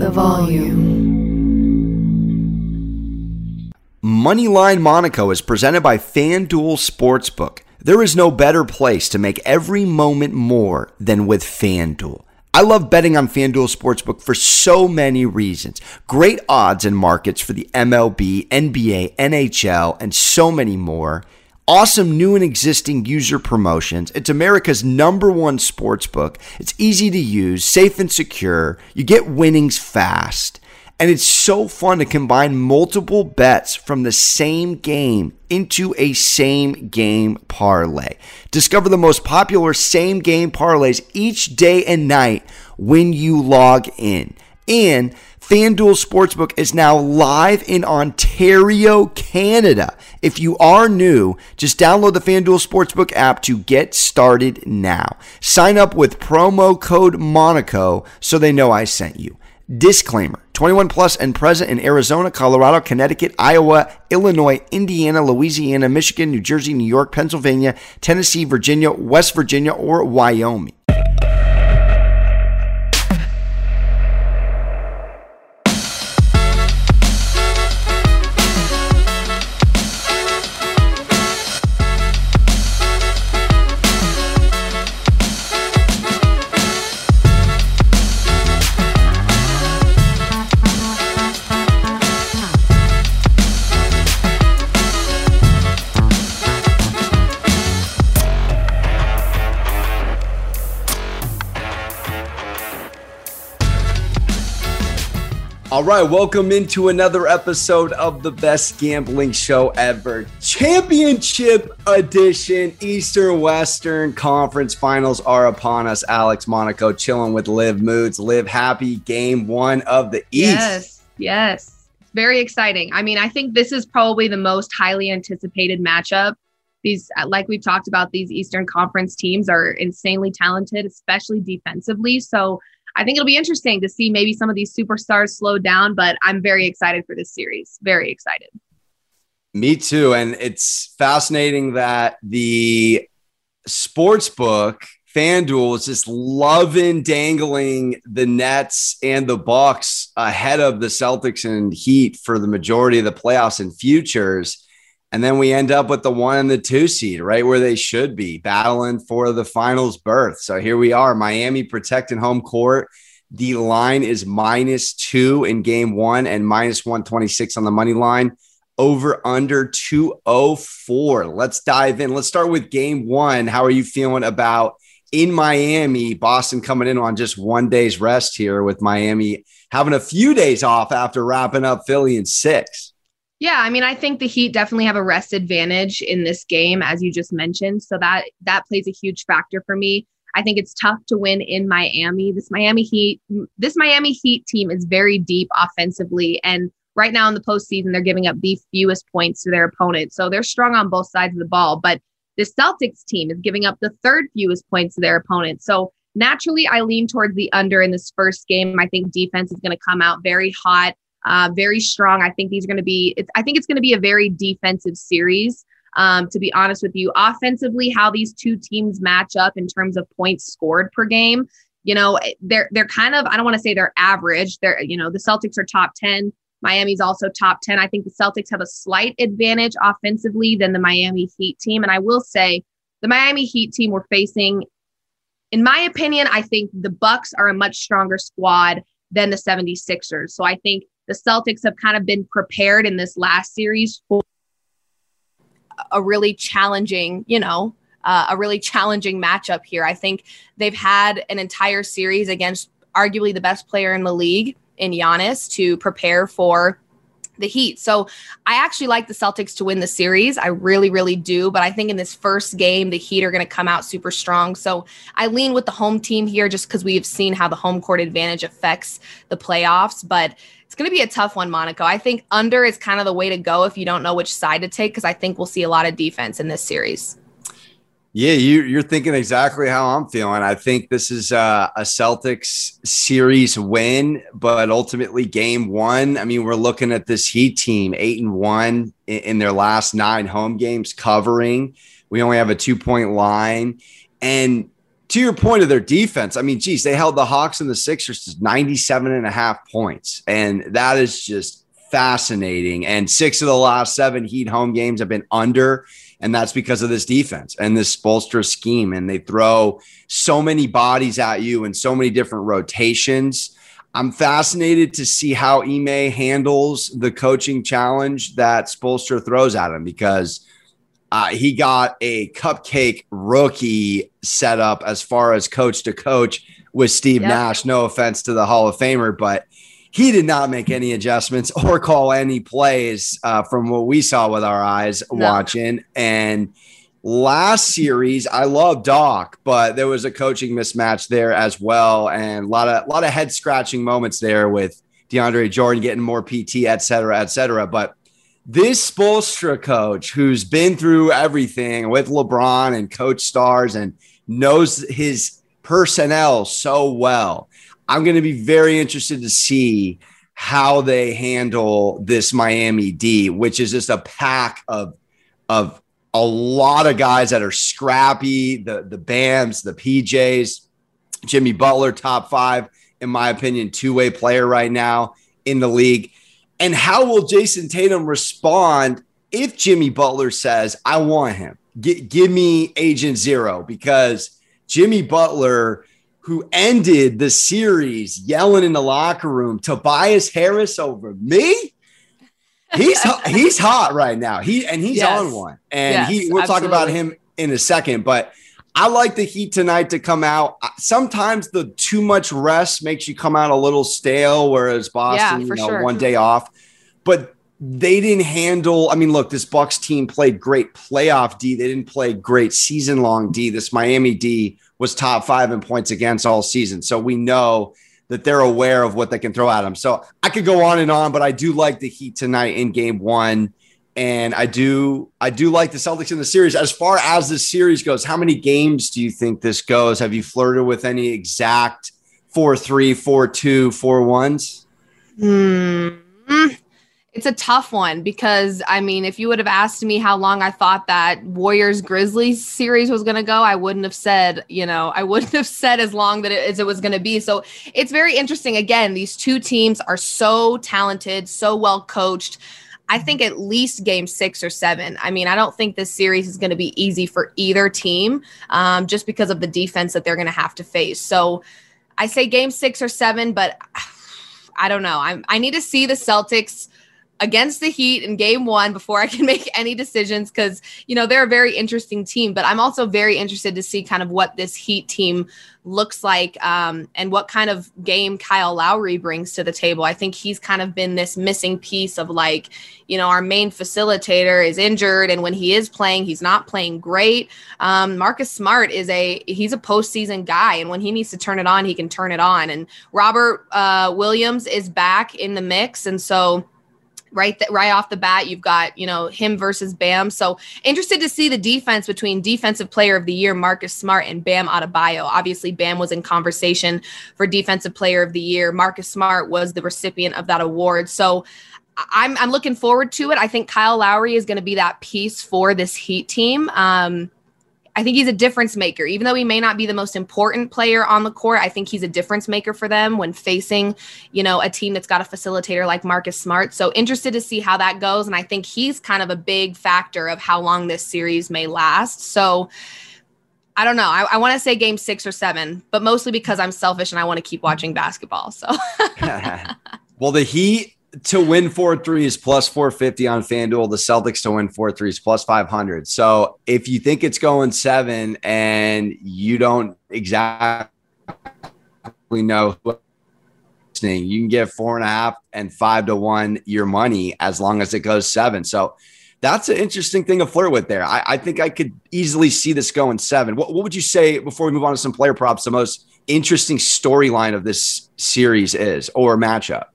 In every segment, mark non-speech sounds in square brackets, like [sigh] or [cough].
the volume. Moneyline Monaco is presented by FanDuel Sportsbook. There is no better place to make every moment more than with FanDuel. I love betting on FanDuel Sportsbook for so many reasons. Great odds and markets for the MLB, NBA, NHL, and so many more. Awesome new and existing user promotions. It's America's number one sports book. It's easy to use, safe and secure. You get winnings fast. And it's so fun to combine multiple bets from the same game into a same game parlay. Discover the most popular same game parlays each day and night when you log in. And FanDuel Sportsbook is now live in Ontario, Canada. If you are new, just download the FanDuel Sportsbook app to get started now. Sign up with promo code Monaco so they know I sent you. Disclaimer 21 plus and present in Arizona, Colorado, Connecticut, Iowa, Illinois, Indiana, Louisiana, Michigan, New Jersey, New York, Pennsylvania, Tennessee, Virginia, West Virginia, or Wyoming. All right, welcome into another episode of the best gambling show ever. Championship edition, Eastern Western Conference Finals are upon us. Alex Monaco chilling with Liv Moods. live happy game one of the East. Yes, yes. Very exciting. I mean, I think this is probably the most highly anticipated matchup. These, uh, like we've talked about, these Eastern Conference teams are insanely talented, especially defensively. So I think it'll be interesting to see maybe some of these superstars slow down, but I'm very excited for this series. Very excited. Me too. And it's fascinating that the sports book FanDuel is just loving dangling the Nets and the Bucks ahead of the Celtics and Heat for the majority of the playoffs and futures. And then we end up with the one and the two seed, right where they should be, battling for the finals berth. So here we are, Miami protecting home court. The line is minus two in game one and minus 126 on the money line. Over under 204. Let's dive in. Let's start with game one. How are you feeling about in Miami? Boston coming in on just one day's rest here with Miami having a few days off after wrapping up Philly in six. Yeah, I mean, I think the Heat definitely have a rest advantage in this game, as you just mentioned. So that that plays a huge factor for me. I think it's tough to win in Miami. This Miami Heat, this Miami Heat team is very deep offensively, and right now in the postseason, they're giving up the fewest points to their opponent. So they're strong on both sides of the ball. But the Celtics team is giving up the third fewest points to their opponent. So naturally, I lean towards the under in this first game. I think defense is going to come out very hot uh, very strong. I think these are going to be. I think it's going to be a very defensive series. Um, to be honest with you, offensively, how these two teams match up in terms of points scored per game, you know, they're they're kind of. I don't want to say they're average. They're you know the Celtics are top ten. Miami's also top 10. I think the Celtics have a slight advantage offensively than the Miami Heat team. And I will say the Miami Heat team we're facing, in my opinion, I think the Bucks are a much stronger squad than the 76ers. So I think the Celtics have kind of been prepared in this last series for a really challenging, you know, uh, a really challenging matchup here. I think they've had an entire series against arguably the best player in the league in Giannis to prepare for the Heat. So I actually like the Celtics to win the series. I really, really do. But I think in this first game, the Heat are going to come out super strong. So I lean with the home team here just because we've seen how the home court advantage affects the playoffs. But it's going to be a tough one, Monaco. I think under is kind of the way to go if you don't know which side to take, because I think we'll see a lot of defense in this series. Yeah, you, are thinking exactly how I'm feeling. I think this is a, a Celtics series win, but ultimately game one. I mean, we're looking at this Heat team eight and one in, in their last nine home games covering. We only have a two point line. And to your point of their defense, I mean, geez, they held the Hawks and the Sixers to 97 and a half points. And that is just fascinating. And six of the last seven Heat home games have been under. And that's because of this defense and this Spoelstra scheme. And they throw so many bodies at you and so many different rotations. I'm fascinated to see how Ime handles the coaching challenge that Spoelstra throws at him because uh, he got a cupcake rookie setup as far as coach to coach with Steve yep. Nash. No offense to the Hall of Famer, but he did not make any adjustments or call any plays uh, from what we saw with our eyes no. watching. And last series, I love Doc, but there was a coaching mismatch there as well, and a lot of a lot of head scratching moments there with DeAndre Jordan getting more PT, et cetera, et cetera. But this Spoelstra coach who's been through everything with LeBron and coach stars and knows his personnel so well. I'm going to be very interested to see how they handle this Miami D, which is just a pack of of a lot of guys that are scrappy, the the Bams, the PJs, Jimmy Butler, top five, in my opinion, two-way player right now in the league. And how will Jayson Tatum respond if Jimmy Butler says, I want him? G- give me agent zero because Jimmy Butler, who ended the series yelling in the locker room, Tobias Harris over me. He's he's hot right now. He and he's yes. on one. And yes, he we'll absolutely. talk about him in a second, but I like the Heat tonight to come out. Sometimes the too much rest makes you come out a little stale, whereas Boston, yeah, you know, sure. one day off. But they didn't handle. I mean, look, this Bucks team played great playoff D. They didn't play great season long D. This Miami D was top five in points against all season. So we know that they're aware of what they can throw at them. So I could go on and on, but I do like the Heat tonight in game one and I do I do like the Celtics in the series. As far as the series goes, how many games do you think this goes? Have you flirted with any exact four three, four two, four ones? Hmm. It's a tough one because I mean, if you would have asked me how long I thought that Warriors Grizzlies series was going to go, I wouldn't have said, you know, I wouldn't [laughs] have said as long that it, as it was going to be. So it's very interesting. Again, these two teams are so talented, so well coached. I think at least game six or seven. I mean, I don't think this series is going to be easy for either team um, just because of the defense that they're going to have to face. So I say game six or seven, but [sighs] I don't know. I'm, I need to see the Celtics against the Heat in game one before I can [laughs] make any decisions because, you know, they're a very interesting team. But I'm also very interested to see kind of what this Heat team looks like um, and what kind of game Kyle Lowry brings to the table. I think he's kind of been this missing piece of like, you know, our main facilitator is injured. And when he is playing, he's not playing great. Um, Marcus Smart is a, he's a postseason guy. And when he needs to turn it on, he can turn it on. And Robert uh, Williams is back in the mix. And so, right th- right off the bat you've got you know him versus bam. So interested to see the defense between defensive player of the year marcus smart and bam adebayo. Obviously bam was in conversation for defensive player of the year. Marcus smart was the recipient of that award. So i'm, I'm looking forward to it. I think kyle lowry is going to be that piece for this heat team. Um, I think he's a difference maker. Even though he may not be the most important player on the court, I think he's a difference maker for them when facing, you know, a team that's got a facilitator like Marcus Smart. So interested to see how that goes. And I think he's kind of a big factor of how long this series may last. So I don't know. I, I want to say game six or seven, but mostly because I'm selfish and I want to keep watching basketball. So [laughs] [laughs] well, the Heat to win 4 3 is plus 450 on FanDuel. The Celtics to win 4 3 is plus 500. So if you think it's going seven and you don't exactly know who you can get four and a half and five to one your money as long as it goes seven. So that's an interesting thing to flirt with there. I, I think I could easily see this going seven. What, what would you say before we move on to some player props? The most interesting storyline of this series is or matchup?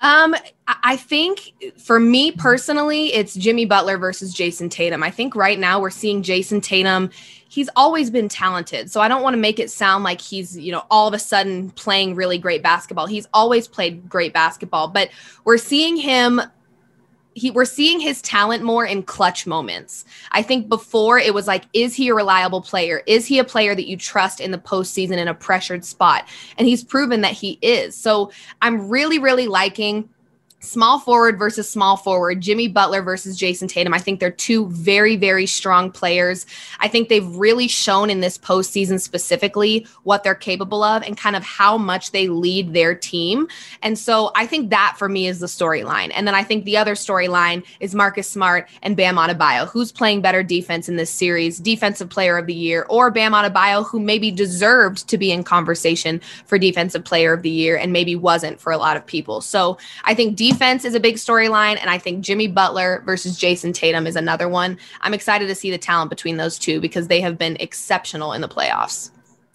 Um, I think for me personally, it's Jimmy Butler versus Jayson Tatum. I think right now we're seeing Jayson Tatum. He's always been talented. So I don't want to make it sound like he's, you know, all of a sudden playing really great basketball. He's always played great basketball, but we're seeing him he we're seeing his talent more in clutch moments. I think before it was like, is he a reliable player? Is he a player that you trust in the postseason in a pressured spot? And he's proven that he is. So I'm really, really liking small forward versus small forward, Jimmy Butler versus Jayson Tatum. I think they're two very, very strong players. I think they've really shown in this postseason specifically what they're capable of and kind of how much they lead their team. And so I think that for me is the storyline. And then I think the other storyline is Marcus Smart and Bam Adebayo. Who's playing better defense in this series, defensive player of the year, or Bam Adebayo, who maybe deserved to be in conversation for defensive player of the year and maybe wasn't for a lot of people. So I think defense is a big storyline. And I think Jimmy Butler versus Jayson Tatum is another one. I'm excited to see the talent between those two because they have been exceptional in the playoffs.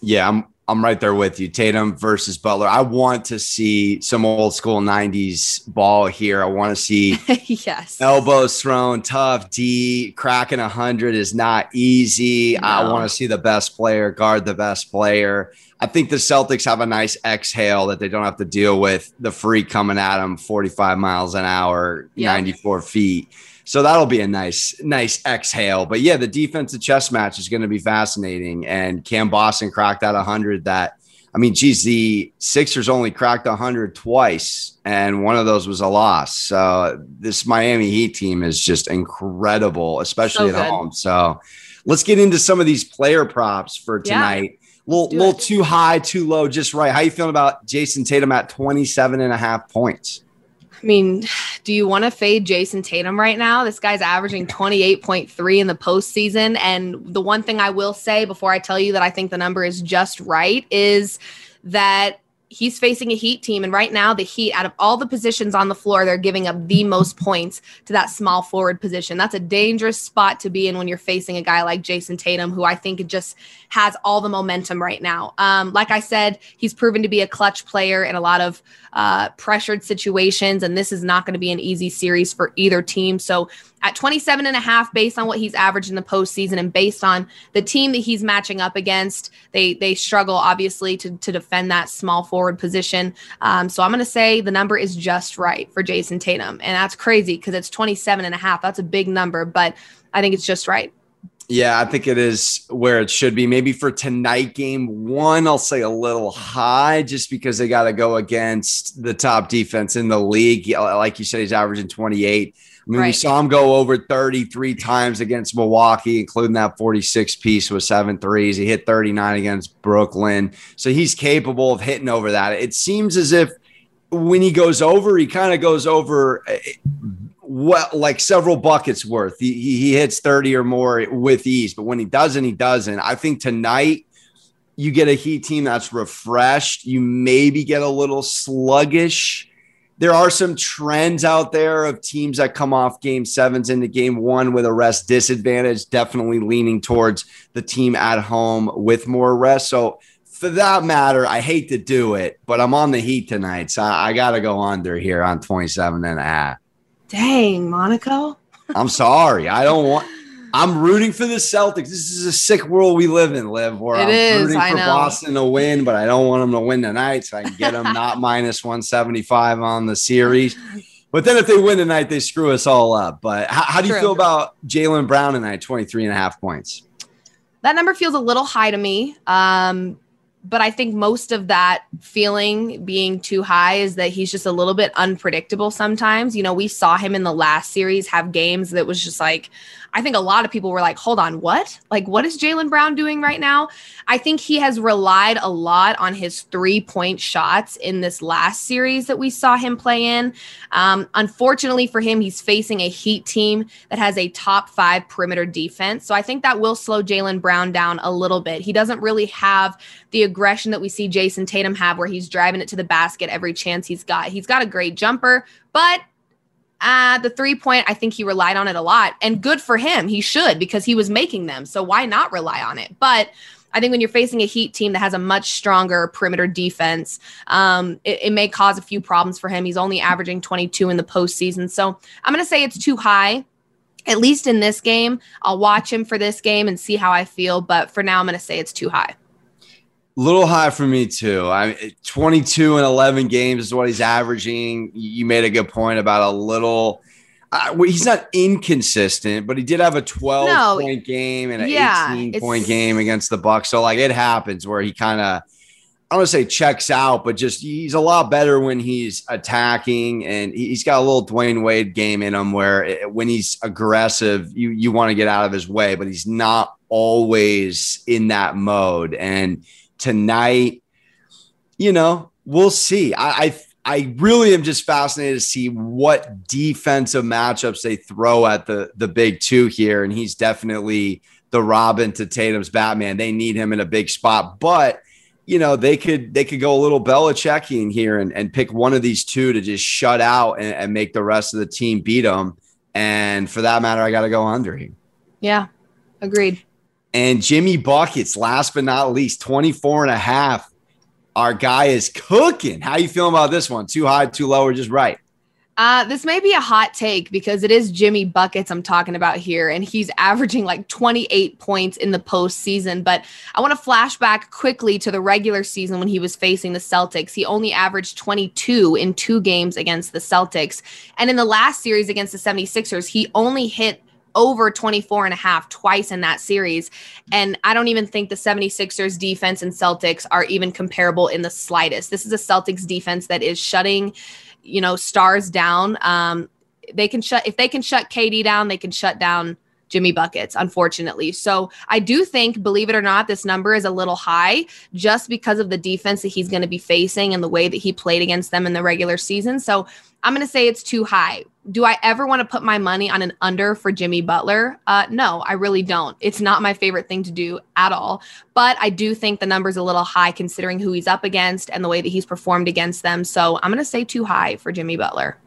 Yeah, I'm I'm right there with you. Tatum versus Butler. I want to see some old school 90s ball here. I want to see [laughs] yes. elbows thrown, tough D, cracking 100 is not easy. No. I want to see the best player guard the best player. I think the Celtics have a nice exhale that they don't have to deal with the free coming at them 45 miles an hour, yeah. 94 feet. So that'll be a nice, nice exhale. But yeah, the defensive chess match is going to be fascinating. And Cam Boston cracked out 100 that, I mean, geez, the Sixers only cracked 100 twice, and one of those was a loss. So this Miami Heat team is just incredible, especially so at home. So let's get into some of these player props for tonight. Yeah little, little too high, too low, just right. How you feeling about Jayson Tatum at 27 and a half points? I mean, do you want to fade Jayson Tatum right now? This guy's averaging 28.3 in the postseason. And the one thing I will say before I tell you that I think the number is just right is that he's facing a Heat team. And right now, the Heat, out of all the positions on the floor, they're giving up the most points to that small forward position. That's a dangerous spot to be in when you're facing a guy like Jayson Tatum, who I think just has all the momentum right now. Um, like I said, he's proven to be a clutch player in a lot of uh, pressured situations. And this is not going to be an easy series for either team. So at 27 and a half, based on what he's averaged in the postseason and based on the team that he's matching up against, they they struggle obviously to, to defend that small forward position. Um, so I'm going to say the number is just right for Jayson Tatum. And that's crazy because it's 27 and a half. That's a big number, but I think it's just right. Yeah, I think it is where it should be. Maybe for tonight, game one, I'll say a little high just because they got to go against the top defense in the league. Like you said, he's averaging 28. I mean, right. we saw him go over 33 times against Milwaukee, including that 46 piece with seven threes. He hit 39 against Brooklyn. So he's capable of hitting over that. It seems as if when he goes over, he kind of goes over eh, well, like several buckets worth. He, he hits 30 or more with ease, but when he doesn't, he doesn't. I think tonight you get a Heat team that's refreshed. You maybe get a little sluggish. There are some trends out there of teams that come off game sevens into game one with a rest disadvantage, definitely leaning towards the team at home with more rest. So, for that matter, I hate to do it, but I'm on the Heat tonight. So I, I got to go under here on 27 and a half. Dang, Monaco. I'm sorry. I don't want. I'm rooting for the Celtics. This is a sick world we live in, Liv. Where it I'm is, rooting I for know. Boston to win, but I don't want them to win tonight, so I can get them not [laughs] minus 175 on the series. But then if they win tonight, they screw us all up. But how, how do you True. feel about Jaylen Brown tonight, 23 and a half points? That number feels a little high to me. Um, but I think most of that feeling being too high is that he's just a little bit unpredictable sometimes. You know, we saw him in the last series have games that was just like, I think a lot of people were like, hold on, what? Like, what is Jaylen Brown doing right now? I think he has relied a lot on his three point shots in this last series that we saw him play in. Um, unfortunately for him, he's facing a Heat team that has a top five perimeter defense. So I think that will slow Jaylen Brown down a little bit. He doesn't really have the aggression that we see Jayson Tatum have, where he's driving it to the basket every chance he's got. He's got a great jumper, but uh, the three point, I think he relied on it a lot. And good for him. He should because he was making them. So why not rely on it? But I think when you're facing a Heat team that has a much stronger perimeter defense, um, it, it, may cause a few problems for him. He's only averaging 22 in the postseason. So I'm going to say it's too high. At least in this game, I'll watch him for this game and see how I feel. But for now, I'm going to say it's too high little high for me too. I 22 and 11 games is what he's averaging. You made a good point about a little. Uh, well, he's not inconsistent, but he did have a 12 No. point game and an Yeah, 18 point game against the Bucks. So like it happens where he kind of I don't want to say checks out, but just he's a lot better when he's attacking and he- he's got a little Dwyane Wade game in him where it, when he's aggressive, you you want to get out of his way, but he's not always in that mode. And tonight, you know, we'll see. I, I I really am just fascinated to see what defensive matchups they throw at the the big two here, and he's definitely the Robin to Tatum's Batman. They need him in a big spot, but you know they could they could go a little Belichickian here and, and pick one of these two to just shut out and, and make the rest of the team beat them. And for that matter, I got to go under here. Yeah, agreed. And Jimmy Buckets, last but not least, 24 and a half. Our guy is cooking. How you feeling about this one? Too high, too low, or just right? Uh, this may be a hot take because it is Jimmy Buckets I'm talking about here, and he's averaging like 28 points in the postseason. But I want to flash back quickly to the regular season when he was facing the Celtics. He only averaged 22 in two games against the Celtics. And in the last series against the 76ers, he only hit over 24 and a half twice in that series. And I don't even think the 76ers defense and Celtics are even comparable in the slightest. This is a Celtics defense that is shutting, you know, stars down. Um, they can shut if they can shut KD down, they can shut down Jimmy Buckets, unfortunately. So I do think, believe it or not, this number is a little high just because of the defense that he's going to be facing and the way that he played against them in the regular season. So I'm going to say it's too high. Do I ever want to put my money on an under for Jimmy Butler? Uh, no, I really don't. It's not my favorite thing to do at all. But I do think the number's a little high considering who he's up against and the way that he's performed against them. So I'm going to say too high for Jimmy Butler.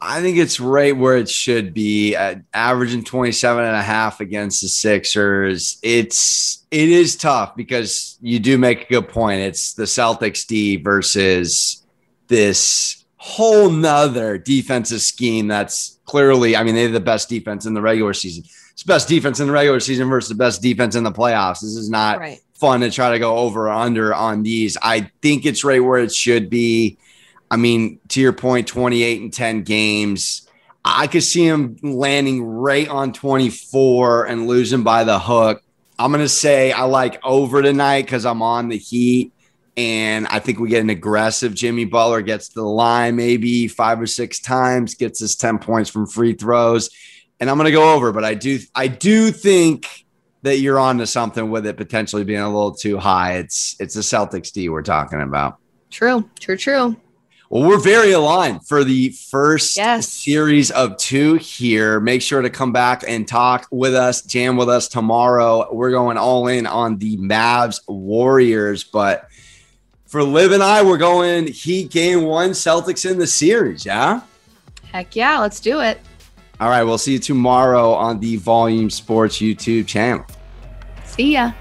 I think it's right where it should be at averaging 27 and a half against the Sixers. It's it is tough because you do make a good point. It's the Celtics D versus this whole nother defensive scheme that's clearly, I mean, they're the best defense in the regular season. It's the best defense in the regular season versus the best defense in the playoffs. This is not Right. fun to try to go over or under on these. I think it's right where it should be. I mean, to your point, 28 and 10 games. I could see him landing right on 24 and losing by the hook. I'm going to say I like over tonight because I'm on the Heat. And I think we get an aggressive Jimmy Butler, gets to the line maybe five or six times, gets his 10 points from free throws. And I'm going to go over, but I do, I do think that you're on to something with it potentially being a little too high. It's, it's the Celtics D we're talking about. True, true, true. Well, we're very aligned for the first Yes. series of two here. Make sure to come back and talk with us, jam with us tomorrow. We're going all in on the Mavs Warriors, but for Liv and I, we're going Heat game one, Celtics in the series. Yeah. Heck yeah, let's do it. All right. We'll see you tomorrow on the Volume Sports YouTube channel. See ya.